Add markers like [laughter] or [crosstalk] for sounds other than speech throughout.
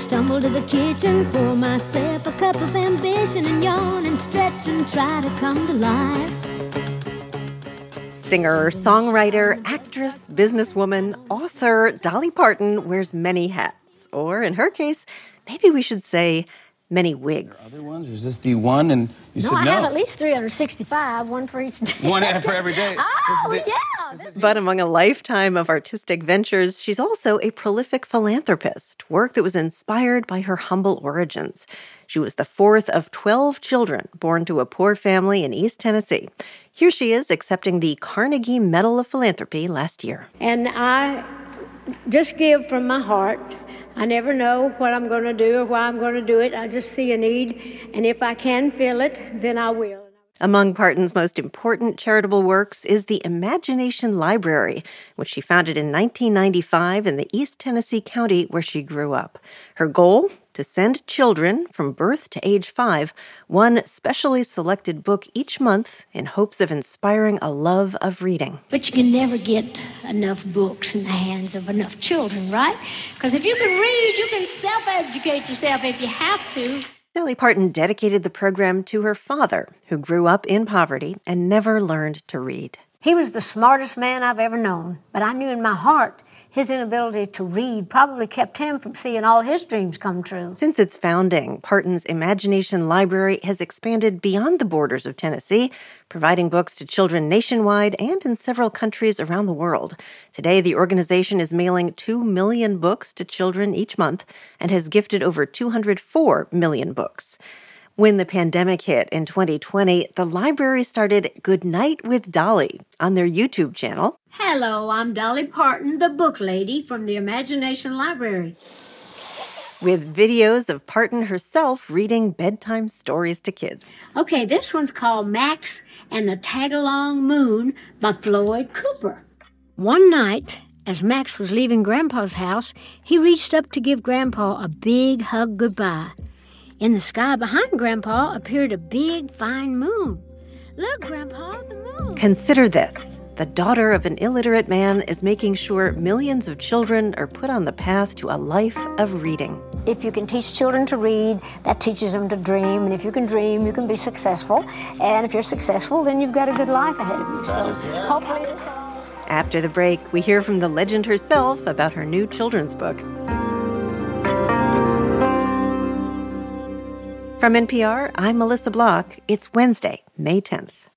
stumble to the kitchen, pour myself a cup of ambition, and yawn and stretch and try to come to life. Singer, songwriter, actress, businesswoman, author, Dolly Parton wears many hats. Or in her case, maybe we should say many wigs. Other ones? Is this the one? And you No, said I no. have at least 365, one for each day. One ad for every day. [laughs] Oh, the- yeah. But among a lifetime of artistic ventures, she's also a prolific philanthropist, work that was inspired by her humble origins. She was the fourth of 12 children born to a poor family in East Tennessee. Here she is accepting the Carnegie Medal of Philanthropy last year. And I just give from my heart. I never know what I'm going to do or why I'm going to do it. I just see a need, and if I can fill it, then I will. Among Parton's most important charitable works is the Imagination Library, which she founded in 1995 in the East Tennessee county where she grew up. Her goal? To send children from birth to age five one specially selected book each month in hopes of inspiring a love of reading. But you can never get enough books in the hands of enough children, right? Because if you can read, you can self educate yourself if you have to. Dolly Parton dedicated the program to her father, who grew up in poverty and never learned to read. He was the smartest man I've ever known, but I knew in my heart his inability to read probably kept him from seeing all his dreams come true. Since its founding, Parton's Imagination Library has expanded beyond the borders of Tennessee, providing books to children nationwide and in several countries around the world. Today, the organization is mailing 2 million books to children each month and has gifted over 204 million books. When the pandemic hit in 2020, the library started Good Night with Dolly on their YouTube channel. Hello, I'm Dolly Parton, the book lady from the Imagination Library. with videos of Parton herself reading bedtime stories to kids. Okay, this one's called Max and the Tagalong Moon by Floyd Cooper. One night, as Max was leaving Grandpa's house, he reached up to give Grandpa a big hug goodbye. In the sky behind Grandpa appeared a big, fine moon. Look, Grandpa, the moon. Consider this. The daughter of an illiterate man is making sure millions of children are put on the path to a life of reading. If you can teach children to read, that teaches them to dream. And if you can dream, you can be successful. And if you're successful, then you've got a good life ahead of you. So hopefully this all. After the break, we hear from the legend herself about her new children's book. From NPR, I'm Melissa Block. It's Wednesday, May 10th.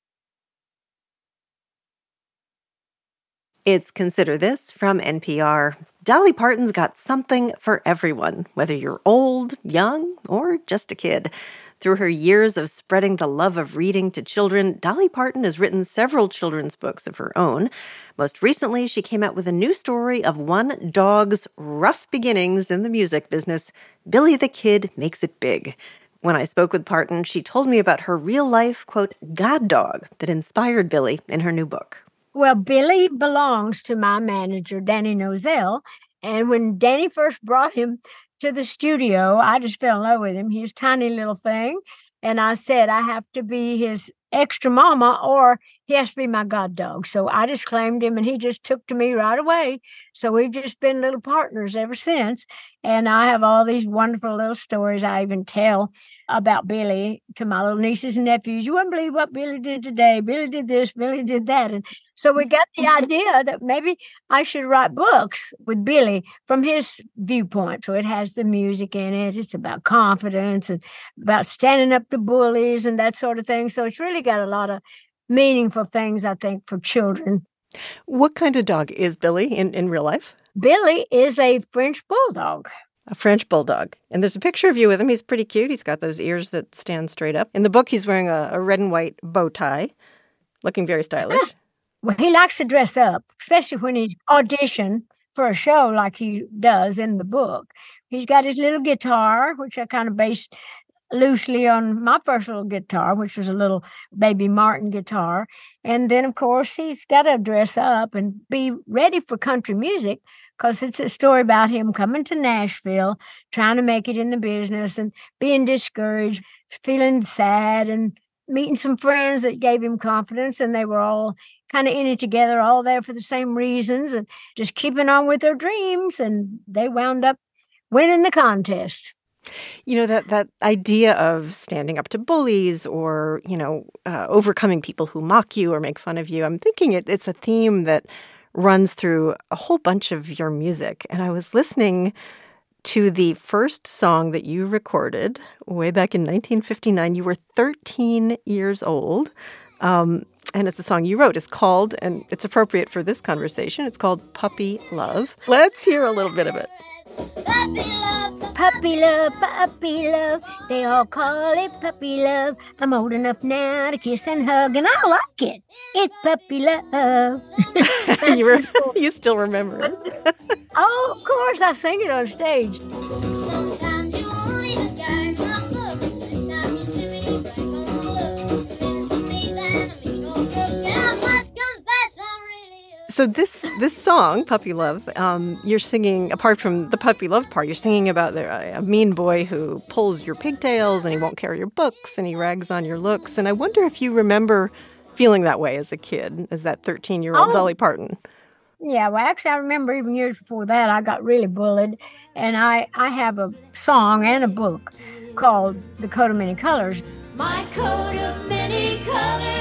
It's Consider This from NPR. Dolly Parton's got something for everyone, whether you're old, young, or just a kid. Through her years of spreading the love of reading to children, Dolly Parton has written several children's books of her own. Most recently, she came out with a new story of one dog's rough beginnings in the music business. Billy the Kid Makes It Big. When I spoke with Parton, she told me about her real life, quote, God dog that inspired Billy in her new book. Well, Billy belongs to my manager, Danny Nozell. And when Danny first brought him to the studio, I just fell in love with him. He's a tiny little thing. And I said, I have to be his extra mama or he has to be my god dog. So I just claimed him and he just took to me right away. So we've just been little partners ever since. And I have all these wonderful little stories I even tell about Billy to my little nieces and nephews. You wouldn't believe what Billy did today. Billy did this, Billy did that. And so we mm. got the idea that maybe I should write books with Billy from his viewpoint. So it has the music in it. It's about confidence and about standing up to bullies and that sort of thing. So it's really got a lot of meaningful things, I think, for children. What kind of dog is Billy in, in real life? Billy is a French bulldog. A French bulldog. And there's a picture of you with him. He's pretty cute. He's got those ears that stand straight up. In the book, he's wearing a, a red and white bow tie, looking very ah, stylish. He likes to dress up, especially when he's audition for a show like he does in the book. He's got his little guitar, which I kind of based loosely on my first little guitar, which was a little baby Martin guitar. And then, of course, he's got to dress up and be ready for country music because it's a story about him coming to Nashville, trying to make it in the business and being discouraged, feeling sad, and meeting some friends that gave him confidence. And they were all kind of in it together, all there for the same reasons and just keeping on with their dreams. And they wound up winning the contest. You know that that idea of standing up to bullies or you know uh, overcoming people who mock you or make fun of you. I'm thinking it, it's a theme that runs through a whole bunch of your music. And I was listening to the first song that you recorded way back in 1959. You were 13 years old. Um, and it's a song you wrote. It's called, and it's appropriate for this conversation, it's called Puppy Love. Let's hear a little bit of it. Puppy love, puppy love, puppy love. They all call it puppy love. I'm old enough now to kiss and hug, and I like it. It's puppy love. [laughs] you, were, [laughs] you still remember it? [laughs] oh, of course. I sing it on stage. So this this song, "Puppy Love," um, you're singing apart from the puppy love part. You're singing about the, a mean boy who pulls your pigtails and he won't carry your books and he rags on your looks. And I wonder if you remember feeling that way as a kid, as that 13 year old Oh. Dolly Parton. Yeah, well, actually, I remember even years before that, I got really bullied, and I I have a song and a book called "The Coat of Many Colors." My coat of many colors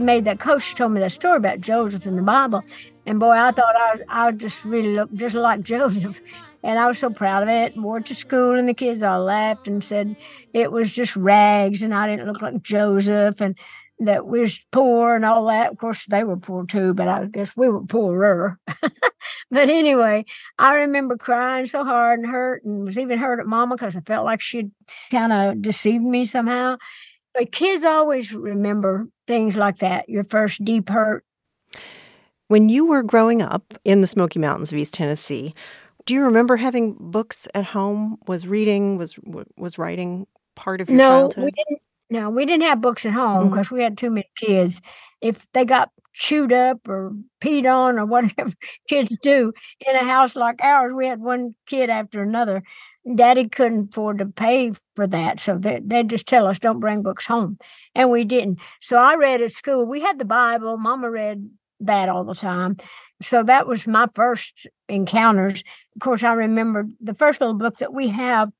She made that coat. She told me that story about Joseph in the Bible, and boy, I thought I I just really looked just like [laughs] Joseph, and I was so proud of it. Wore it to school, and the kids all laughed and said it was just rags, and I didn't look like Joseph, and that we was poor and all that. Of course, they were poor too, but I guess we were poorer. [laughs] but anyway, I remember crying so hard and hurt, and was even hurt at Mama because I felt like she'd kind of deceived me somehow. But kids always remember things like that. Your first deep hurt. When you were growing up in the Smoky Mountains of East Tennessee, do you remember having books at home? Was reading was was writing part of your no, childhood? we didn't. No, we didn't have books at home because mm-hmm. we had too many kids. If they got chewed up or peed on or [laughs] whatever kids do in a house like ours, we had one kid after another. Daddy couldn't afford to pay for that, so they they just tell us don't bring books home, and we didn't. So I read at school. We had the Bible. Mama read that all the time. So that was my first encounters. Of course, I remember the first little book that we have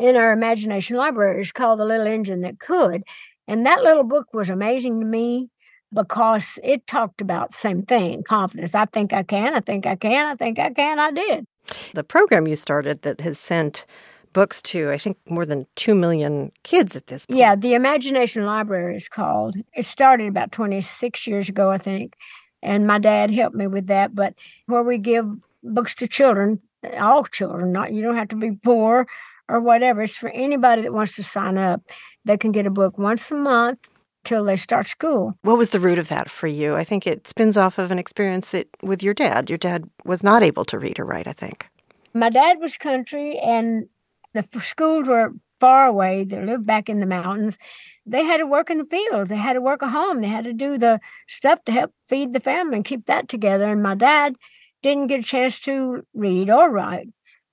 in our imagination library is called The Little Engine That Could. And that little book was amazing to me because it talked about the same thing confidence. I think I can, I think I can, I think I can, I did. the program you started that has sent books to I think more than two million kids at this point. Yeah, the Imagination Library is called. It started about 26 years ago, I think. And my dad helped me with that. But where we give books to children, all children, not you don't have to be poor or whatever. It's for anybody that wants to sign up. They can get a book once a month till they start school. What was the root of that for you? I think it spins off of an experience that with your dad. Your dad was not able to read or write, I think. My dad was country, and the f- schools were far away. They lived back in the mountains. They had to work in the fields. They had to work at home. They had to do the stuff to help feed the family and keep that together. And my dad didn't get a chance to read or write.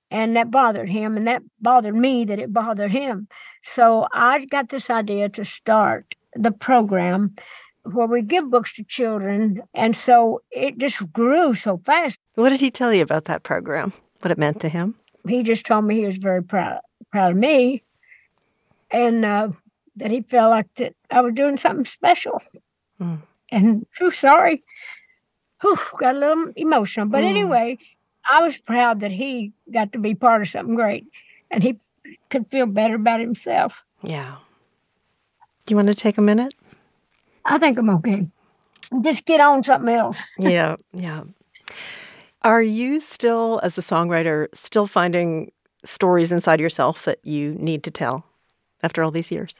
And that bothered him, and that bothered me that it bothered him. So I got this idea to start the program where we give books to children. And so it just grew so fast. What did he tell you about that program? What it meant to him? he just told me he was very proud proud of me and uh, that he felt like that I was doing something special. Mm. And whew, sorry, whew, got a little emotional. But Mm. anyway, I was proud that he got to be part of something great and he could feel better about himself. Yeah. Do you want to take a minute? I think I'm okay. Just get on something else. [laughs] yeah, yeah. Are you still, as a songwriter, still finding stories inside yourself that you need to tell after all these years?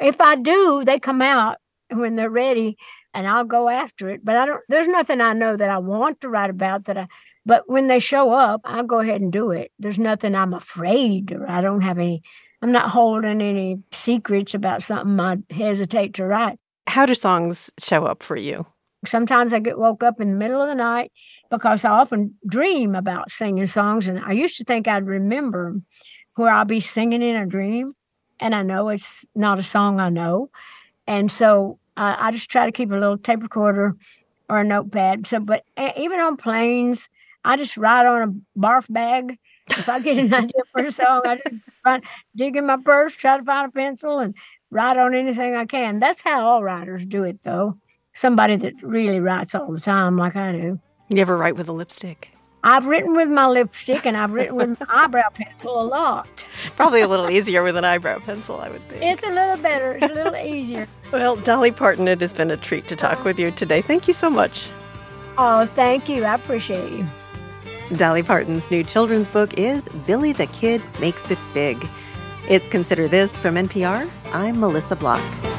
If I do, they come out when they're ready and I'll go after it. But I don't there's nothing I know that I want to write about that I but when they show up, I'll go ahead and do it. There's nothing I'm afraid or I don't have any I'm not holding any secrets about something I hesitate to write. How do songs show up for you? Sometimes I get woke up in the middle of the night because I often dream about singing songs and I used to think I'd remember where I'll be singing in a dream and I know it's not a song I know And so uh, I just try to keep a little tape recorder or a notepad. So, but even on planes, I just write on a barf bag. If I get an [laughs] idea for a song, I just dig in my purse, try to find a pencil, and write on anything I can. That's how all writers do it, though. Somebody that really writes all the time, like I do. You ever write with a lipstick? I've written with my lipstick and I've written with my eyebrow pencil a lot. [laughs] Probably a little easier with an eyebrow pencil, I would think. It's a little better. It's a little [laughs] easier. Well, Dolly Parton, it has been a treat to talk with you today. Thank you so much. Oh, thank you. I appreciate you. Dolly Parton's new children's book is Billy the Kid Makes It Big. It's Consider This from NPR. I'm Melissa Block.